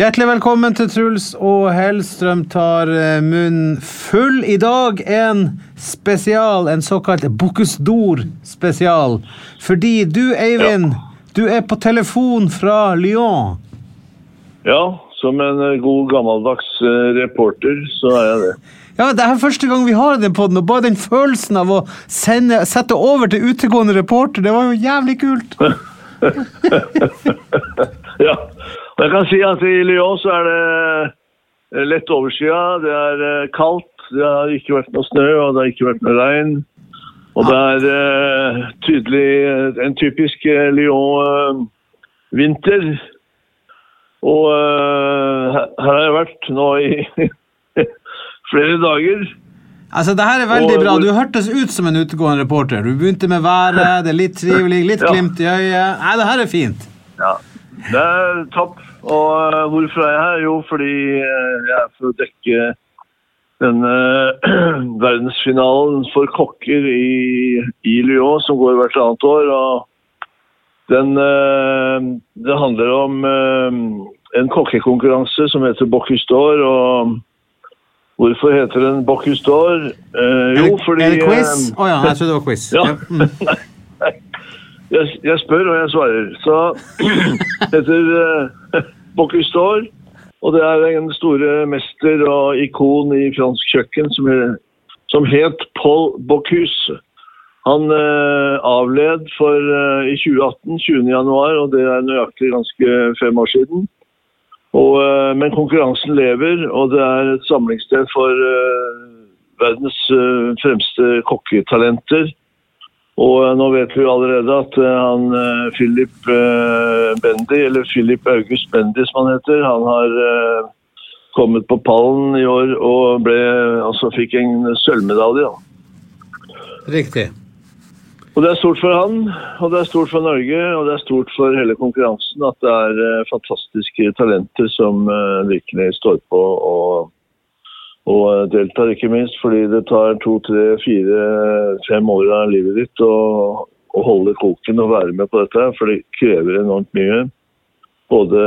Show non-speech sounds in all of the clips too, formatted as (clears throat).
Hjertelig velkommen til Truls og Hellstrøm tar eh, munnen full. I dag en spesial, en såkalt Bocuse d'Or-spesial. Fordi du, Eivind, du er på telefon fra Lyon. Ja, som en eh, god gammeldags eh, reporter, så er jeg det. Ja, Det er første gang vi har den på den, og bare den følelsen av å sende, sette over til utegående reporter, det var jo jævlig kult. (laughs) Ja, jeg kan si at i Lyon så er det eh, lett overskya, det er eh, kaldt, det har ikke vært noe snø og det har ikke vært noe regn. Og det er eh, tydelig en typisk Lyon-vinter. og her her har jeg vært nå i (laughs) flere dager. Altså, det her er veldig Og- bra. Du hørtes ut som en utegående reporter. Du begynte med været, det er litt trivelig, litt glimt i øyet. Nei, det her er fint. Ja, det er topp. Og eh, hvorfor er jeg her? Jo, fordi eh, jeg er for å dekke denne (clears throat) verdensfinalen for kokker i, i Lyon, som går hvert annet år. Og den, eh, det handler om eh, en kokkekonkurranse som heter Bocuse d'Or. Og hvorfor heter den Bocuse d'Or? Eh, jo, fordi er det quiz? Å oh, ja, jeg trodde det var quiz. (laughs) Ja. (laughs) Jeg, jeg spør, og jeg svarer. Så (laughs) heter uh, Bocuse d'Or. Og det er en store mester og ikon i fransk kjøkken som, som het Paul Bocuse. Han uh, avled for, uh, i 2018, 20. januar, og det er nøyaktig ganske fem år siden. Og, uh, men konkurransen lever, og det er et samlingssted for eh, verdens eh, fremste kokketalenter. Og eh, nå vet vi allerede at eh, han eh, Philip Bendy, eller Philip August Bendy som han heter, han har kommet på pallen i år og ble, altså fikk en sølvmedalje. Riktig. Og det er stort for han, og det er stort for Norge, og det er stort for hele konkurransen at det er fantastiske talenter som virkelig står på og, og deltar, ikke minst fordi det tar to, tre, fire, fem år av livet ditt å, holde koken og være med på dette, for det krever enormt mye. Både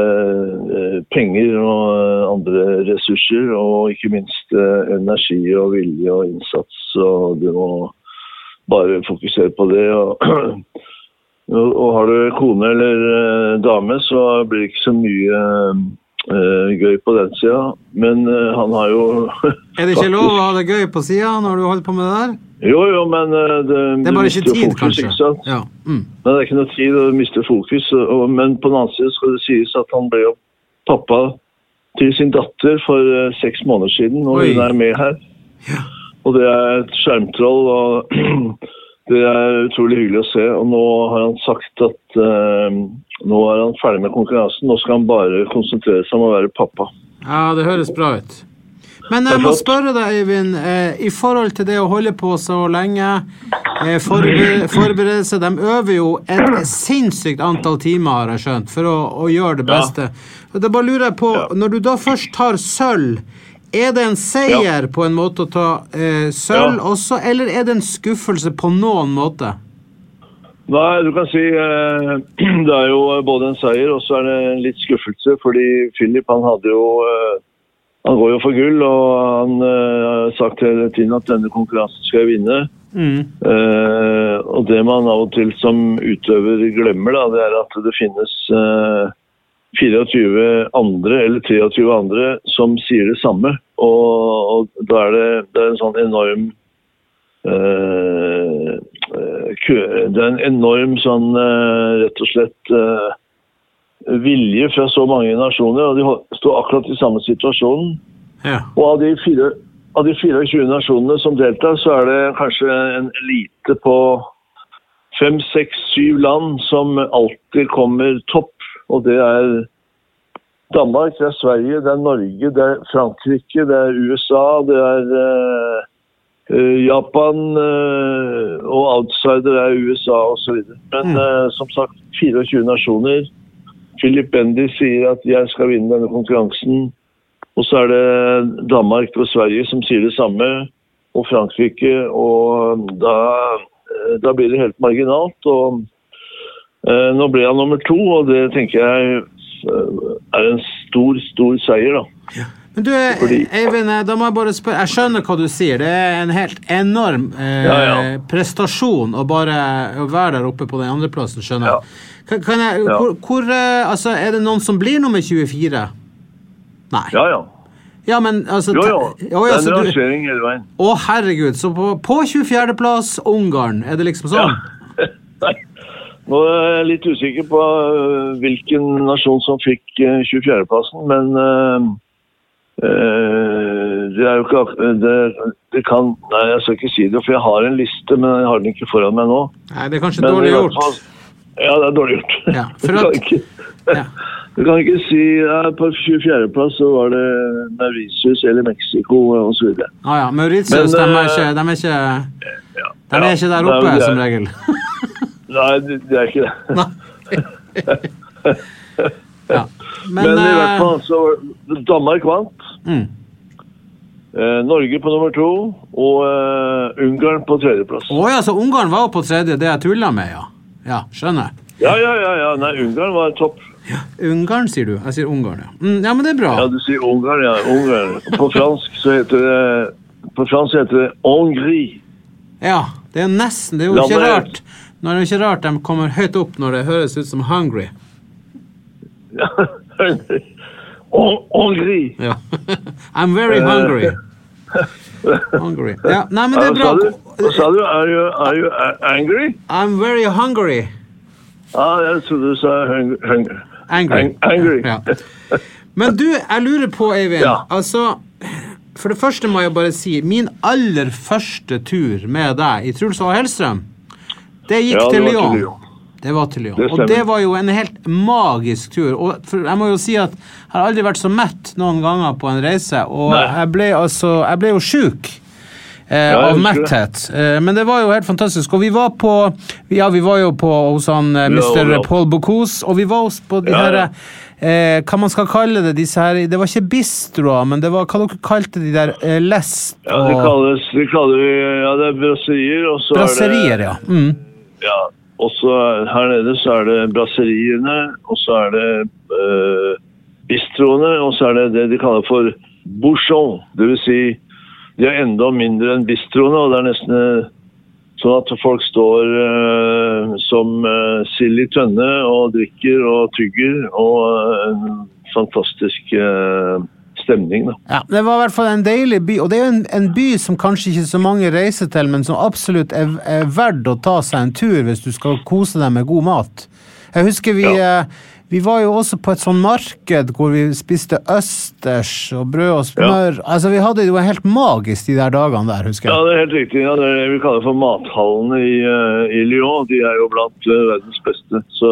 eh, penger og eh, andre ressurser, og ikke minst eh, energi og vilje og innsats. Og du må bare fokusere på det. Og, (clears throat) og, har du kone eller dame, så blir det ikke så mye gøy på den sida. Men eh, han har jo (laughs) Er det ikke lov å ha det gøy på sida når du holder på med det der? Jo, jo, men eh, det, Det er bare ikke tid, fokus, kanskje. Ikke? Ja. Mm. Men det er ikke noe tid, og du mister fokus. Og, men på den annen side skal det sies at han ble jo pappa til sin datter for uh, seks måneder siden, og Oi. hun er med her. Og det er et skjermtroll, og (clears throat) det er utrolig hyggelig å se. Og nå har han sagt at, eh, nå er han ferdig med konkurransen. Nå skal han bare konsentrere seg om å være pappa. Ja, det høres bra ut. Men jeg må spørre deg, Øyvind, eh, i forhold til det å holde på så lenge, eh, forberede, forberede seg De øver jo et sinnssykt antall timer, har jeg skjønt, for å, å gjøre det beste. Ja. Da bare lurer jeg på, Ja. når du da først tar sølv, er det en seier på en måte å ta eh, sølv Ja. også, eller er det en skuffelse på noen måte? Nei, du kan si eh, (clears throat) det er jo både en seier og så er det en litt skuffelse. Fordi Philip han hadde jo eh, Han går jo for gull, og han eh, har sagt hele tiden at denne konkurransen skal jeg vinne. Eh, og det man av og til som utøver glemmer, da, det er at det finnes eh, 24 andre eller 23 andre som sier det samme. Og, og da er det, det er en sånn enorm eh, eh, Det er en enorm sånn eh, rett og slett eh, vilje fra så mange nasjoner, og de står akkurat i samme situasjonen. Ja. Og av de, fire, av de 24 nasjonene som deltar, så er det kanskje en elite på fem, seks, syv land som alltid kommer topp. Og det er Danmark, det er Sverige, det er Norge, det er Frankrike, det er USA, det er eh, eh, Japan, eh, og outsider er USA osv. Men eh, som sagt, 24 nasjoner. Philip Bendy sier at jeg skal vinne denne konkurransen. Og så er det Danmark og Sverige som sier det samme, og Frankrike. Og da, eh, da blir det helt marginalt. Og eh, nå ble han nummer to, og det tenker jeg eh, er en stor, stor seier, da. Men du, Eivind, eh, da må jeg bare spørre Jeg skjønner hva du sier. Det er en helt enorm eh, Ja, ja. prestasjon å bare å være der oppe på den andreplassen, skjønner Ja. jeg. Kan, kan jeg Ja. hvor, hvor eh, Altså, er det noen som blir nummer 24? Nei. Ja, ja. Ja, men altså Jo, jo. te- Det er en rangering hele veien. Å, herregud. Så på, på 24.-plass Ungarn, er det liksom sånn? (laughs) Nei. Nå er jeg litt usikker på hvilken nasjon som fikk øh, 24.-plassen, men det er jo ikke det, det kan Nei, jeg skal ikke si det, for jeg har en liste, men jeg har den ikke foran meg nå. Nei, det er kanskje Men dårlig gjort. fall- Ja, det er dårlig gjort. Ja, (laughs) for du, kan ikke, Ja. (laughs) du kan ikke si ja, På 24.-plass så var det Mauritius eller Mexico osv. Ah, ja. Mauritius, Men, de, er eh, ikke, de er ikke Ja, De er ikke der oppe, er- som regel. Nei, de, de er ikke (laughs) det. Nei. ja. Men, Men, i eh, hvert fall så Danmark vant. mm. Eh, Norge på nummer to og eh, Ungarn på tredjeplass. Å ja, så Ungarn var på tredje, det jeg tulla med, ja. Ja, skjønner. Ja, ja, ja, ja. Nei, Ungarn var topp. Ungarn, sier du? Jeg sier Ungarn, ja. Mm, ja, men det er bra. Ja, du sier Ungarn, ja. Ungarn. På fransk så heter det På fransk heter det Hongrie. Ja, det er nesten Det er jo ikke rart Nå er det jo ikke rart de kommer høyt opp når det høres ut som hungry. Hon- (laughs) Hongrie. Ja. (laughs) I'm very Eh. hungry. (laughs) Hungry. Ja, nei, men det er bra. Hva sa du? Are you, are you angry? I'm very hungry. Ja, jeg trodde du sa hung, hung. Angry. Angry. Ja. Men du, jeg lurer på, Eivind. Ja. Altså, for det første må jeg bare si min aller første tur med deg i Truls og Hellstrøm, det gikk Ja, det til Lyon. Det var til Lyon. Det og det var jo en helt magisk tur. Og jeg må jo si at jeg har aldri vært så mett noen ganger på en reise, og Nei. jeg ble, altså, jeg ble jo sjuk. Eh, ja, av metthet. Eh, men det var jo helt fantastisk. Og vi var på Ja, vi var jo på hos han eh, Mr. ja. Paul Bocuse, og vi var hos på de Ja, her ja. eh, Hva man skal kalle det, disse her Det var ikke bistroer, men det var hva dere kalte de der eh, lest Ja, det kalles det kaller vi Ja, det er brasserier, og så Brasserier, er det ja. Mm. Ja. Og så er- her nede så er det brasseriene, og så er det eh, bistroene, og så er det det de kaller for bouchon. Vil si, de er enda mindre enn bistroene, og det er nesten eh, sånn at folk står eh, som eh, sild i tønne og drikker og tygger, og en fantastisk eh, stemning, da. Ja, Det var i hvert fall en deilig by, og det er jo en, en by som kanskje ikke så mange reiser til, men som absolutt er, er verdt å ta seg en tur hvis du skal kose deg med god mat. Jeg husker vi, ja. vi var jo også på et sånn marked hvor vi spiste østers og brød og smør. Altså Vi hadde det jo helt magisk de der dagene der, husker jeg. Ja, det er helt riktig. Ja, det er det vi kaller for mathallene i, eh, i Lyon. De er jo blant eh, verdens beste. Så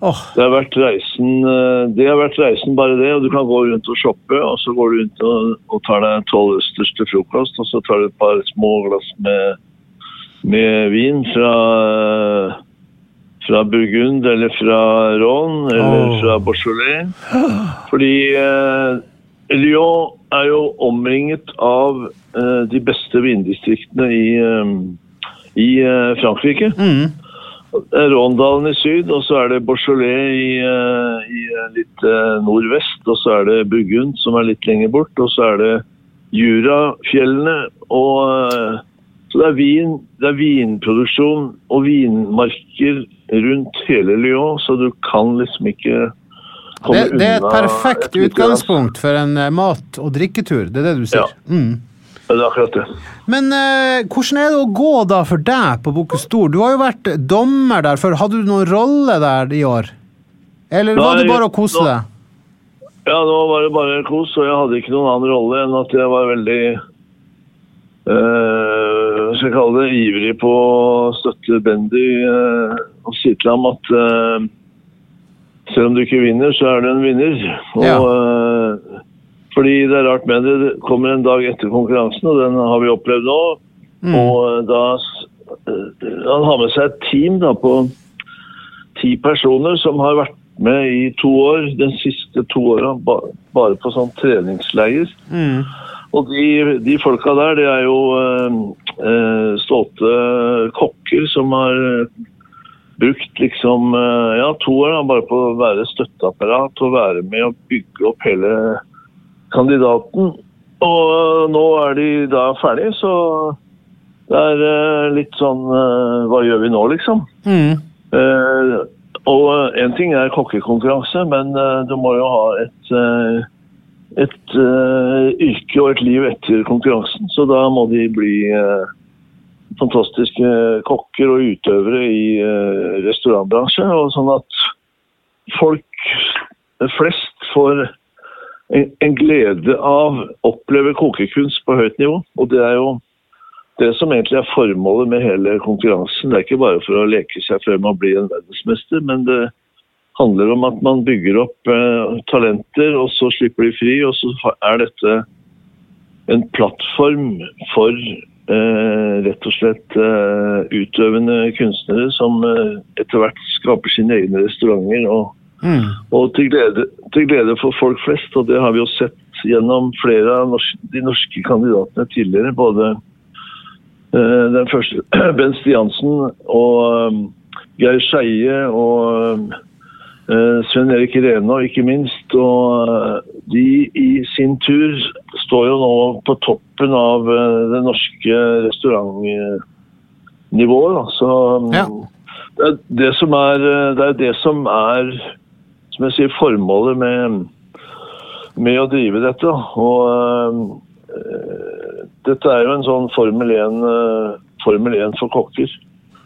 Åh, Det har vært reisen, eh, det har vært reisen bare det, og du kan gå rundt og shoppe, og så går du rundt og, og tar deg tolv østers til frokost, og så tar du et par små glass med, med vin fra, fra Burgund eller fra Rhône eller oh. fra Beaujolais. Fordi eh, Lyon er jo omringet av eh, de beste vindistriktene i, eh, i eh, Frankrike. mm. Det er Råndalen i syd, og så er det Beaujolais i, eh, i eh, litt eh, nordvest. Og så er det Bugund, som er litt lenger bort. Og så er det Jurafjellene. Og, så det er, vin, det er vinproduksjon og vinmarker rundt hele Lyon, så du kan liksom ikke komme det, det er et perfekt et utgangspunkt for en mat- og drikketur. Det er det du sier. Ja. Mm. Det er akkurat det. Men eh, hvordan er det å gå da for deg på Bokestor? Du har jo vært dommer der før. Hadde du noen rolle der i år? Eller var det bare å kose deg? Ja, nå var det bare kos, og jeg hadde ikke noen annen rolle enn at jeg var veldig Uh, skal jeg kalle det, ivrig på å støtte Bendy uh, og si til ham at uh, selv om du ikke vinner, så er du en vinner. Og, Ja. Fordi det er rart med det, det kommer en dag etter konkurransen, og den har vi opplevd nå. Mm. Og da eh, Han har med seg et team da, på ti personer som har vært med i to år, den siste to åra, bare på sånn treningsleir. Mm. Og de, de folka der, det er jo eh, stolte kokker som har brukt liksom ja, to år da, bare på å være støtteapparat og være med å bygge opp hele kandidaten. Og eh, nå er de da ferdig, så det er eh, litt sånn eh, Hva gjør vi nå, liksom? Mm. Eh, og en ting er kokkekonkurranse, men du må jo ha et, et yrke og et liv etter konkurransen. Så da må de bli fantastiske kokker og utøvere i restaurantbransjen. Og sånn at folk flest får en, glede av å oppleve kokekunst på høyt nivå. Og det er jo det som egentlig er formålet med hele konkurransen. Det er ikke bare for å leke seg før man blir en verdensmester, men det handler om at man bygger opp eh, talenter, og så slipper de fri. Og så er dette en plattform for eh, rett og slett eh, utøvende kunstnere som eh, etter hvert skaper sine egne restauranter. og Mm. og til glede, til glede for folk flest, og det har vi jo sett gjennom flere av de norske kandidatene tidligere. Både eh, den første, (clears throat) Bent Stiansen og um, Geir Skeie og eh, Sven Erik Rena, ikke minst. Og eh, de i sin tur står jo nå på toppen av eh, det norske restaurantnivået. Så Ja. det, er det, som er, eh, det er det som er som jeg sier, formålet med, med å drive dette. Og eh, dette er jo en sånn Formel 1, eh, Formel 1 for kokker.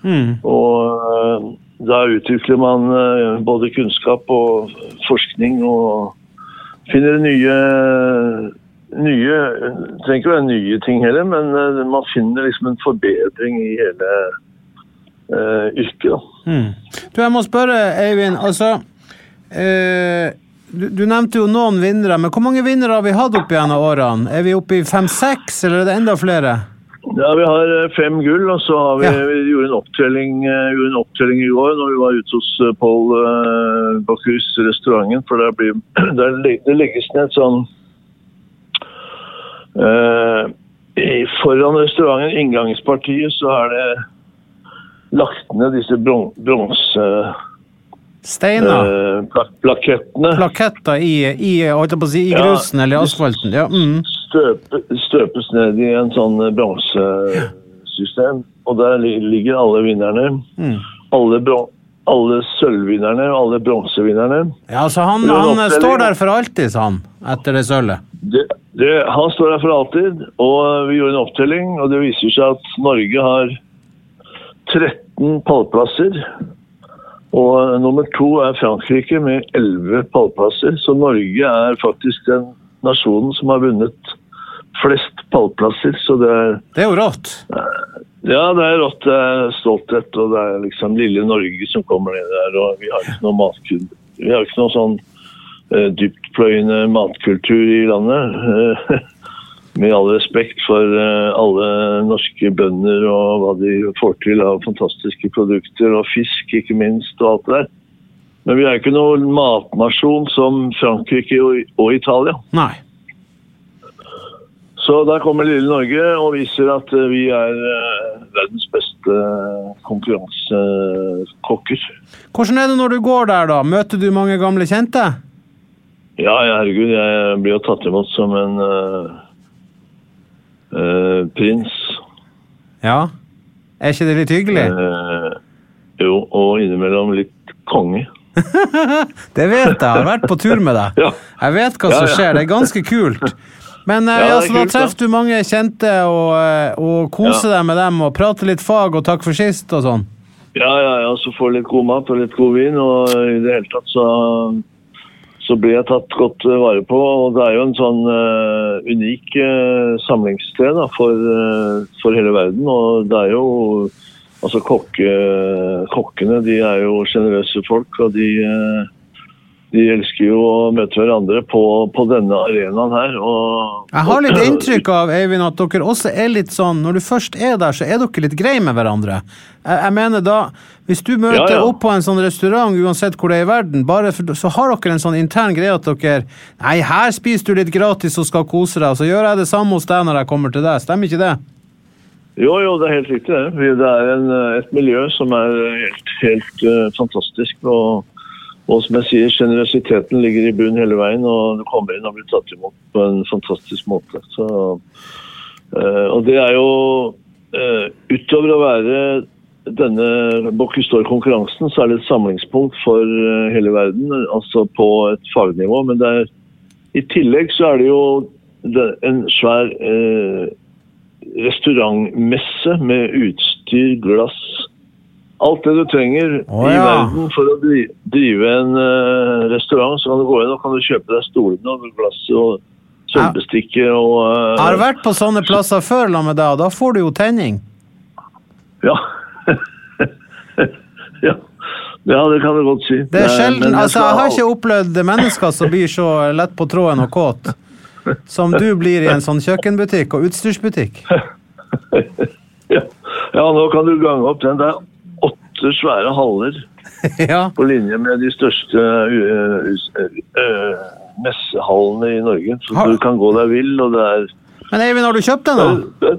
Mm. Og eh, da utvikler man både kunnskap og forskning og finner nye nye, Det trenger ikke være nye ting heller, men man finner liksom en forbedring i hele yrket. da. Mm. Du, jeg må spørre, Eivind. Altså eh, du, du nevnte jo noen vinnere, men hvor mange vinnere har vi hatt opp gjennom årene? Er vi oppe i fem-seks, eller er det enda flere? Ja, Vi har eh, fem gull, og så har vi, Ja. vi gjorde, en opptelling, eh, i går når vi var ute hos Paul uh, Bocuse restauranten. For der blir, (clears throat) der, det legges ned et sånn uh, i- Foran restauranten, inngangspartiet, så er det lagt ned disse bron- Steiner? plakettene Plaketter i, i, si, i Ja. grusen eller asfalten? Ja. Mm. støpe, støpes ned i en sånn eh, bronsesystem. Og der ligger alle vinnerne. Mm. Alle, alle sølvvinnerne og alle bronsevinnerne. Ja, så han, han står der for alltid, sa han, etter det sølvet. Det, det, han står der for alltid, og vi gjorde en opptelling, og det viser seg at Norge har 13 pallplasser. Og nummer to er Frankrike med 11 pallplasser. Så Norge er faktisk den nasjonen som har vunnet flest pallplasser, så det er Det er jo rått. Ja, det er rått. Det er stolthet, og det er liksom lille Norge som kommer ned der. Og vi har ikke noe matkultur. Vi har ikke noe sånn uh, dyptpløyende matkultur i landet. (laughs) Med all respekt for eh, alle norske bønder og hva de får til av fantastiske produkter, og fisk ikke minst, og alt det der. Men vi er ikke noen matnasjon som Frankrike og, Italia. Nei. Så der kommer lille Norge og viser at eh, vi er eh, verdens beste konkurransekokker. Hvordan er det når du går der, da? Møter du mange gamle kjente? Ja, herregud, jeg blir jo tatt imot som en eh, eh, prins. Ja. Er ikke det litt hyggelig? Eh, jo, og innimellom litt konge. (laughs) Det vet jeg. Jeg har vært på tur med deg. (laughs) Ja. Jeg vet hva som skjer. Det er ganske kult. Men eh, Ja, ja, så da treffer du mange kjente og, og koser deg med dem og prater litt fag og takk for sist og sånn. Ja, ja, ja, så får litt god mat og litt god vin, og i det hele tatt så, så blir jeg tatt godt vare på. Og det er jo en sånn uh, unik uh, samlingssted da, for, uh, for hele verden, og det er jo Altså kokke, kokkene de er jo sjenerøse folk, og de, de elsker jo å møte hverandre på, på denne arenaen her. Og, Jeg har litt inntrykk av Eivind, at dere også er litt sånn Når du først er der, så er dere litt greie med hverandre. Jeg, jeg mener da, Hvis du møter Ja, ja. opp på en sånn restaurant, uansett hvor det er i verden, bare for, så har dere en sånn intern greie at dere Nei, her spiser du litt gratis og skal kose deg, og så gjør jeg det samme hos deg når jeg kommer til deg. Stemmer ikke det? Jo, jo, det er helt riktig. Det Det er en, eh, et miljø som er helt, helt uh, fantastisk. Og, og som jeg sier, generøsiteten ligger i bunnen hele veien, og du kommer inn og blir tatt imot på en fantastisk måte. Så, eh, og det er jo eh, Utover å være denne Bocuse-konkurransen, så er det et samlingspunkt for eh, hele verden, altså på et fagnivå. Men er, i tillegg så er det jo en svær eh, restaurantmesse med utstyr, glass Alt det du trenger Å, i verden for å dri drive en uh, restaurant. Så kan du gå inn og kan du kjøpe deg stolene og glass og sølvbestikket og uh, Jeg har vært på sånne plasser før la med deg, og da får du jo tenning. Ja. (laughs) ja. Ja, det kan du godt si. Det er sjelden, jeg, altså Jeg har ikke opplevd mennesker som blir så lett på tråden og kåt som du blir i en sånn kjøkkenbutikk og utstyrsbutikk. (laughs) ja. ja, nå kan du gange opp den. Det åtte svære haller (laughs) ja. på linje med de største messehallene i Norge. Så Har- du kan gå deg vill, og det er Men Eivind, har du kjøpt den, da?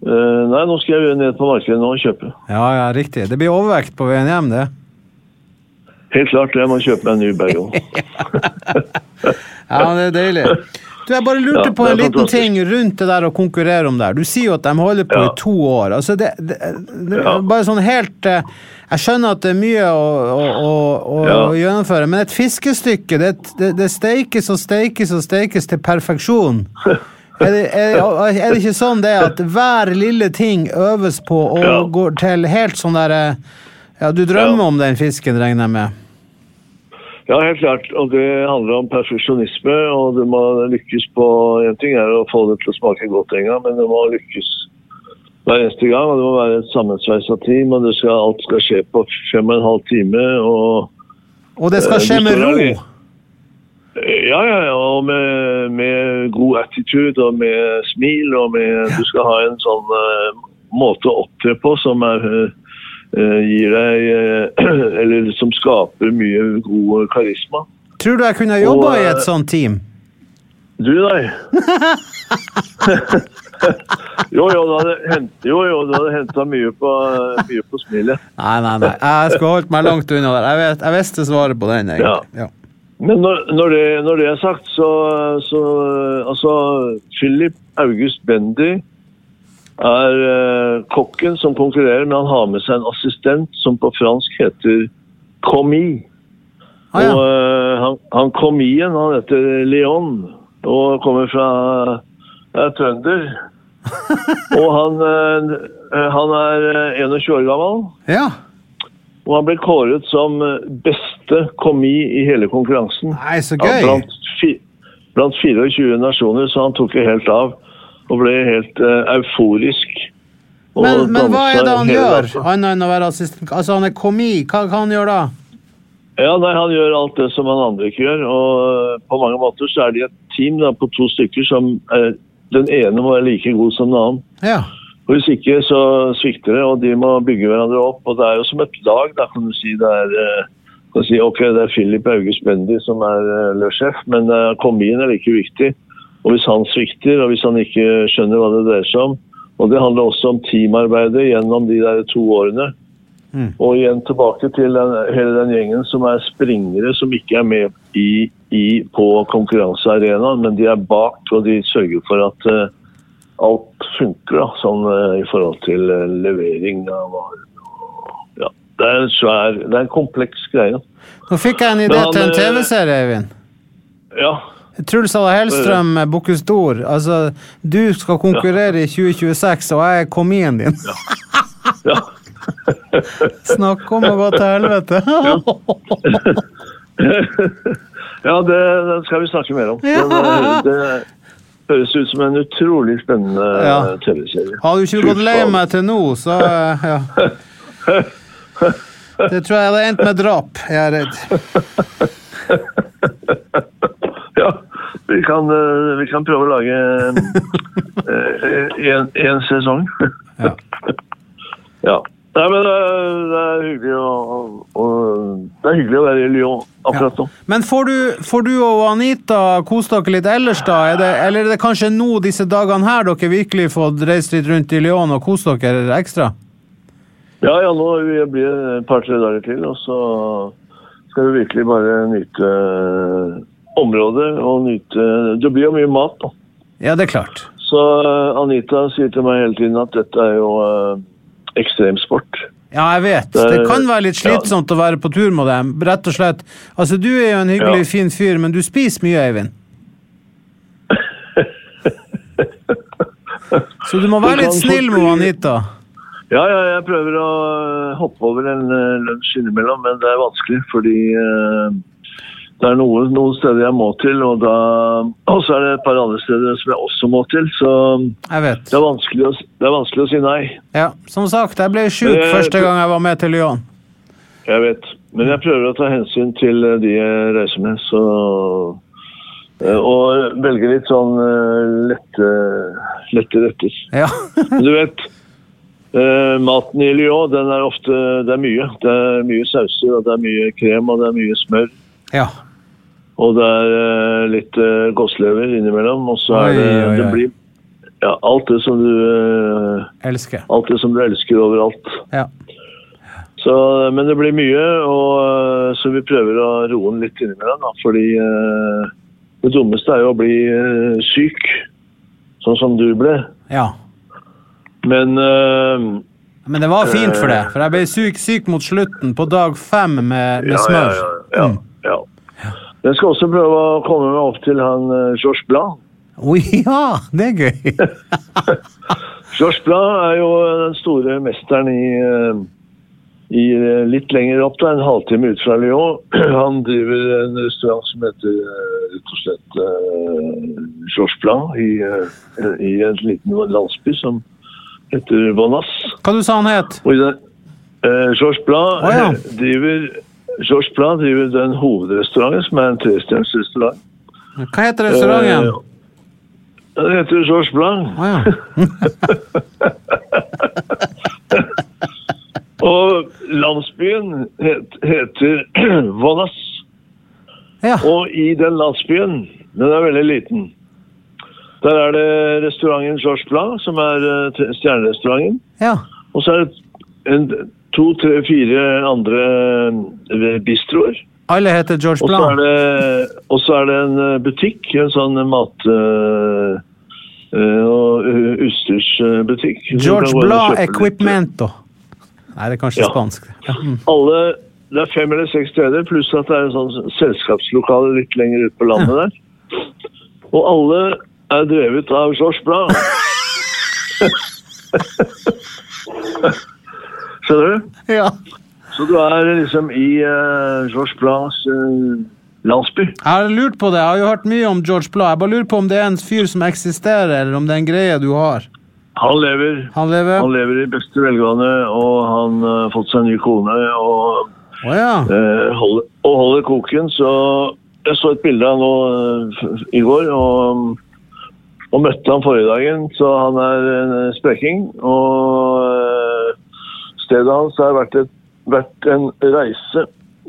Nei, nå skal jeg ned på markedet nå og kjøpe. Ja, ja, riktig. Det blir overvekt på veien hjem, det. Helt klart, jeg må kjøpe meg en ny bagel. (laughs) Ja, men det er deilig. Du, Jeg bare lurte Ja, på en liten fantastisk. ting rundt det der å konkurrere om det her. Du sier jo at de holder på Ja. i to år. Altså det, det, det Ja. Bare sånn helt eh, Jeg skjønner at det er mye å, å, å, å gjennomføre, men et fiskestykke, det, det, det steikes og steikes og steikes til perfeksjon. (laughs) Er det, er, er ikke sånn det at hver lille ting øves på og går til helt sånn derre Ja, du drømmer om den fisken, regner jeg med? Ja, helt klart. Og det handler om perfeksjonisme, og du må lykkes på En ting er å få det til å smake godt en gang, men det må lykkes hver eneste gang. Og det må være et sammensveisa team, og skal, alt skal skje på fem og en halv time. og Og det skal Eh, skje med ro. Ja, ja, ja, og med, med god attitude og med smil. og med, Du skal ha en sånn uh, måte å opptre på som er, eh, gir deg eh, (clears throat) Eller som skaper mye god karisma. Tror du jeg kunne jobba i eh, et sånt team? Du, nei. (laughs) jo, jo, du hadde hent- jo, jo, du hadde henta mye, på, mye på smilet. Nei, nei, nei. Jeg skulle holdt meg langt unna der. Jeg, vet, jeg visste svaret på den, egentlig. Ja. Men når, når, det, når det er sagt, så, så Altså, Philip August Bendy er eh, kokken som konkurrerer, men han har med seg en assistent som på fransk heter commis. Ah, ja. Og eh, han, han kommien, han heter Leon, og kommer fra er trønder. (laughs) og han, eh, han er eh, 21 år gammel. ja. Og han ble kåret som beste kommi i hele konkurransen. Nei, så Ja, gøy. blant, fi, blant 24 nasjoner, så han tok jo helt av. Og ble helt eh, euforisk. Men, men hva er det han gjør, annet enn å være assistent? Altså, han er komi. Hva kan han gjøre da? Ja, nei, Han gjør alt det som han andre ikke gjør. og eh, På mange måter så er de et team da, på to stykker som er, Den ene må være like god som den annen. Ja. Og Hvis ikke så svikter det, og de må bygge hverandre opp. og Det er jo som et lag, da kan du si. Det er, eh, si ok, det er Philip August Bendy som er eh, løssjef, men uh, komien er like viktig. Og Hvis han svikter, og hvis han ikke skjønner hva det dreier seg om Og det handler også om teamarbeidet gjennom de der to årene. Mm. Og igjen tilbake til den, hele den gjengen som er springere, som ikke er med i, i, på konkurransearenaen, men de er bak, og de sørger for at uh, alt funker, da, sånn uh, i forhold til uh, levering av varer. Ja, det er en svær, det er en kompleks greie. Nå fikk jeg en idé til en TV-serie, Eivind. Ja, Truls Alla Hellstrøm, Bocuse d'Or. Altså, du skal konkurrere i 2026, og jeg er komien din. ja. (laughs) Snakk om å gå til helvete! (laughs) ja det, det skal vi snakke mer om. Ja. Men, eh, det høres ut som en utrolig spennende Ja. eh, TV-serie. Har du ikke gått lei meg til nå, så eh, ja. (laughs) Det tror jeg hadde endt med drap, jeg er redd. Ja, vi kan, eh, vi kan prøve å lage (laughs) eh, en, en sesong. Ja. (laughs) ja. Nei, men det er, det er hyggelig å, å, det er hyggelig å være i Lyon akkurat nå. Men får du, får du og Anita kose dere litt ellers, da? Er det, eller er det kanskje nå disse dagene her dere virkelig fått reist litt rundt i Lyon og kose dere ekstra? Ja, ja, nå blir det et par-tre dager til, og så skal vi virkelig bare nyte området og nyte Det blir jo mye mat, da. Ja, det er klart. Så eh, Anita sier til meg hele tiden at dette er jo eh, ekstremsport. Ja, jeg vet. Det kan være litt slitsomt å være på tur med dem, rett og slett. Altså, du er jo en hyggelig, Ja. fin fyr, men du spiser mye, Eivind. (laughs) Så du må være Du litt snill med Anita. Ja, ja, jeg prøver å eh, hoppe over en lunsj innimellom, men det er vanskelig fordi eh, det er noen, noen steder jeg må til, og, da, og så er det et par andre steder som jeg også må til. Så det er å, det er vanskelig å si nei. Ja, som sagt, jeg ble sjuk jeg, første gang jeg var med til Lyon. Jeg vet. Men jeg prøver å ta hensyn til eh, de jeg reiser med, så eh, Og velge litt sånn eh, lette, lette retter. Ja. (laughs) Du vet, Uh, maten i Lyon, den er ofte Det er mye. Det er mye sauser, og det er mye krem, og det er mye smør. ja. Og det er eh, litt uh, gåselever innimellom. Og så er Oi, det, oi, det blir ja, alt det som du uh, Elsker. Alt det som du elsker overalt. Ja. Så, men det blir mye, og, eh, så vi prøver å roe den litt innimellom. Da, fordi uh, det dummeste er jo å bli eh, syk, sånn som du ble. ja. Men eh, Men det var fint for det, for jeg ble syk, syk mot slutten, på dag fem med, med smør. Ja, ja, ja, Mm. ja. Jeg skal også prøve å komme meg opp til han eh, Georges Blanc. oh, ja! Det er gøy. (laughs) Georges Blad er jo den store mesteren i, eh, i eh, litt lenger opp, da, en halvtime ut fra Lyon. (clears throat) Han driver en restaurant som heter rett og slett Georges Blad, i, i en liten landsby som heter Bonas. Hva du sa han het? Georges Blad oh, ja. (laughs) driver Georges Blanc driver den hovedrestauranten, som er en trestjerners restaurant. Hva heter restauranten? Eh, Den heter Georges Blanc. Oh, ja. (laughs) Og landsbyen het, heter (clears throat) Vonas. ja. Og i den landsbyen, den er veldig liten, der er det restauranten Georges Blanc, som er eh, stjernerestauranten. ja. Og så er det en, to, tre, fire andre eh, bistroer. Alle heter George Og så er Blanc. og så er det en eh, butikk, en sånn mat... eh, og uh, utstyrsbutikk. George Blanc litt, Equipmento. Nei, det er kanskje Ja. spansk. Ja. mm. alle, det er fem eller seks steder, pluss at det er en sånn selskapslokale litt lenger ut på landet der. Og alle er drevet av George Blanc. (laughs) (laughs) Skjønner du? ja. Så du er liksom i uh, George Blas uh, landsby. Jeg har lurt på det, jeg har jo hørt mye om George Blad. Jeg bare lurer på om det er en fyr som eksisterer, eller om det er en greie du har. Han lever. Han lever? Han lever i beste velgående, og han har fått seg en ny kone og, Oh, ja. eh, holder, og holder koken. Så jeg så et bilde av han nå uh, i går, og, og møtte han forrige dagen. Så han er en spøking. Og eh, stedet hans har vært, et, vært en reise.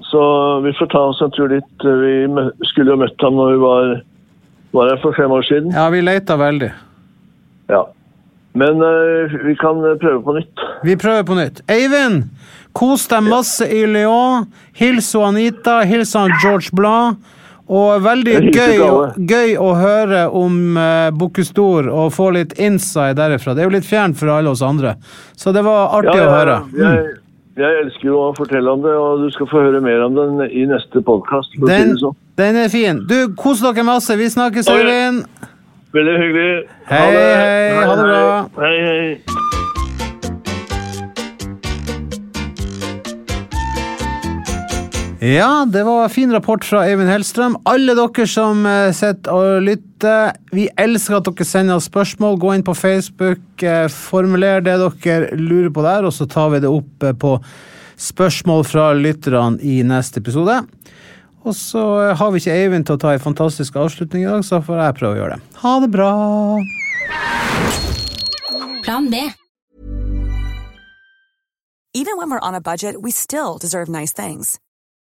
Så vi får ta oss en tur dit. Vi skulle jo møtt ham når vi var, var her for fem år siden. Ja, vi leita veldig. Ja. Men uh, vi kan prøve på nytt. Vi prøver på nytt. Eivind, kos deg masse i Lyon. Hils Anita, hils George Blad. Og veldig gøy, gøy å høre om uh, Bocuse og få litt inside derifra. Det er jo litt fjernt for alle oss andre, så det var artig å høre. Mm. Jeg, jeg elsker jo å fortelle om det, og du skal få høre mer om den i neste podkast. Den, sånn. den er fin. Du, kos dere masse. Vi snakkes, Øyvind. Veldig hyggelig. Hei, hei, ha det bra. Hei, hei. Ja, det var fin rapport fra Eivind Hellstrøm. Alle dere som eh, sitter og lytter, vi elsker at dere sender oss spørsmål. Gå inn på Facebook, eh, formuler det dere lurer på der, og så tar vi det opp eh, på spørsmål fra lytterne i neste episode. Og så har vi ikke Eivind til å ta en fantastisk avslutning i dag, så får jeg prøve å gjøre det. Ha det bra! Plan B. Even when we're on a budget, we still deserve nice things.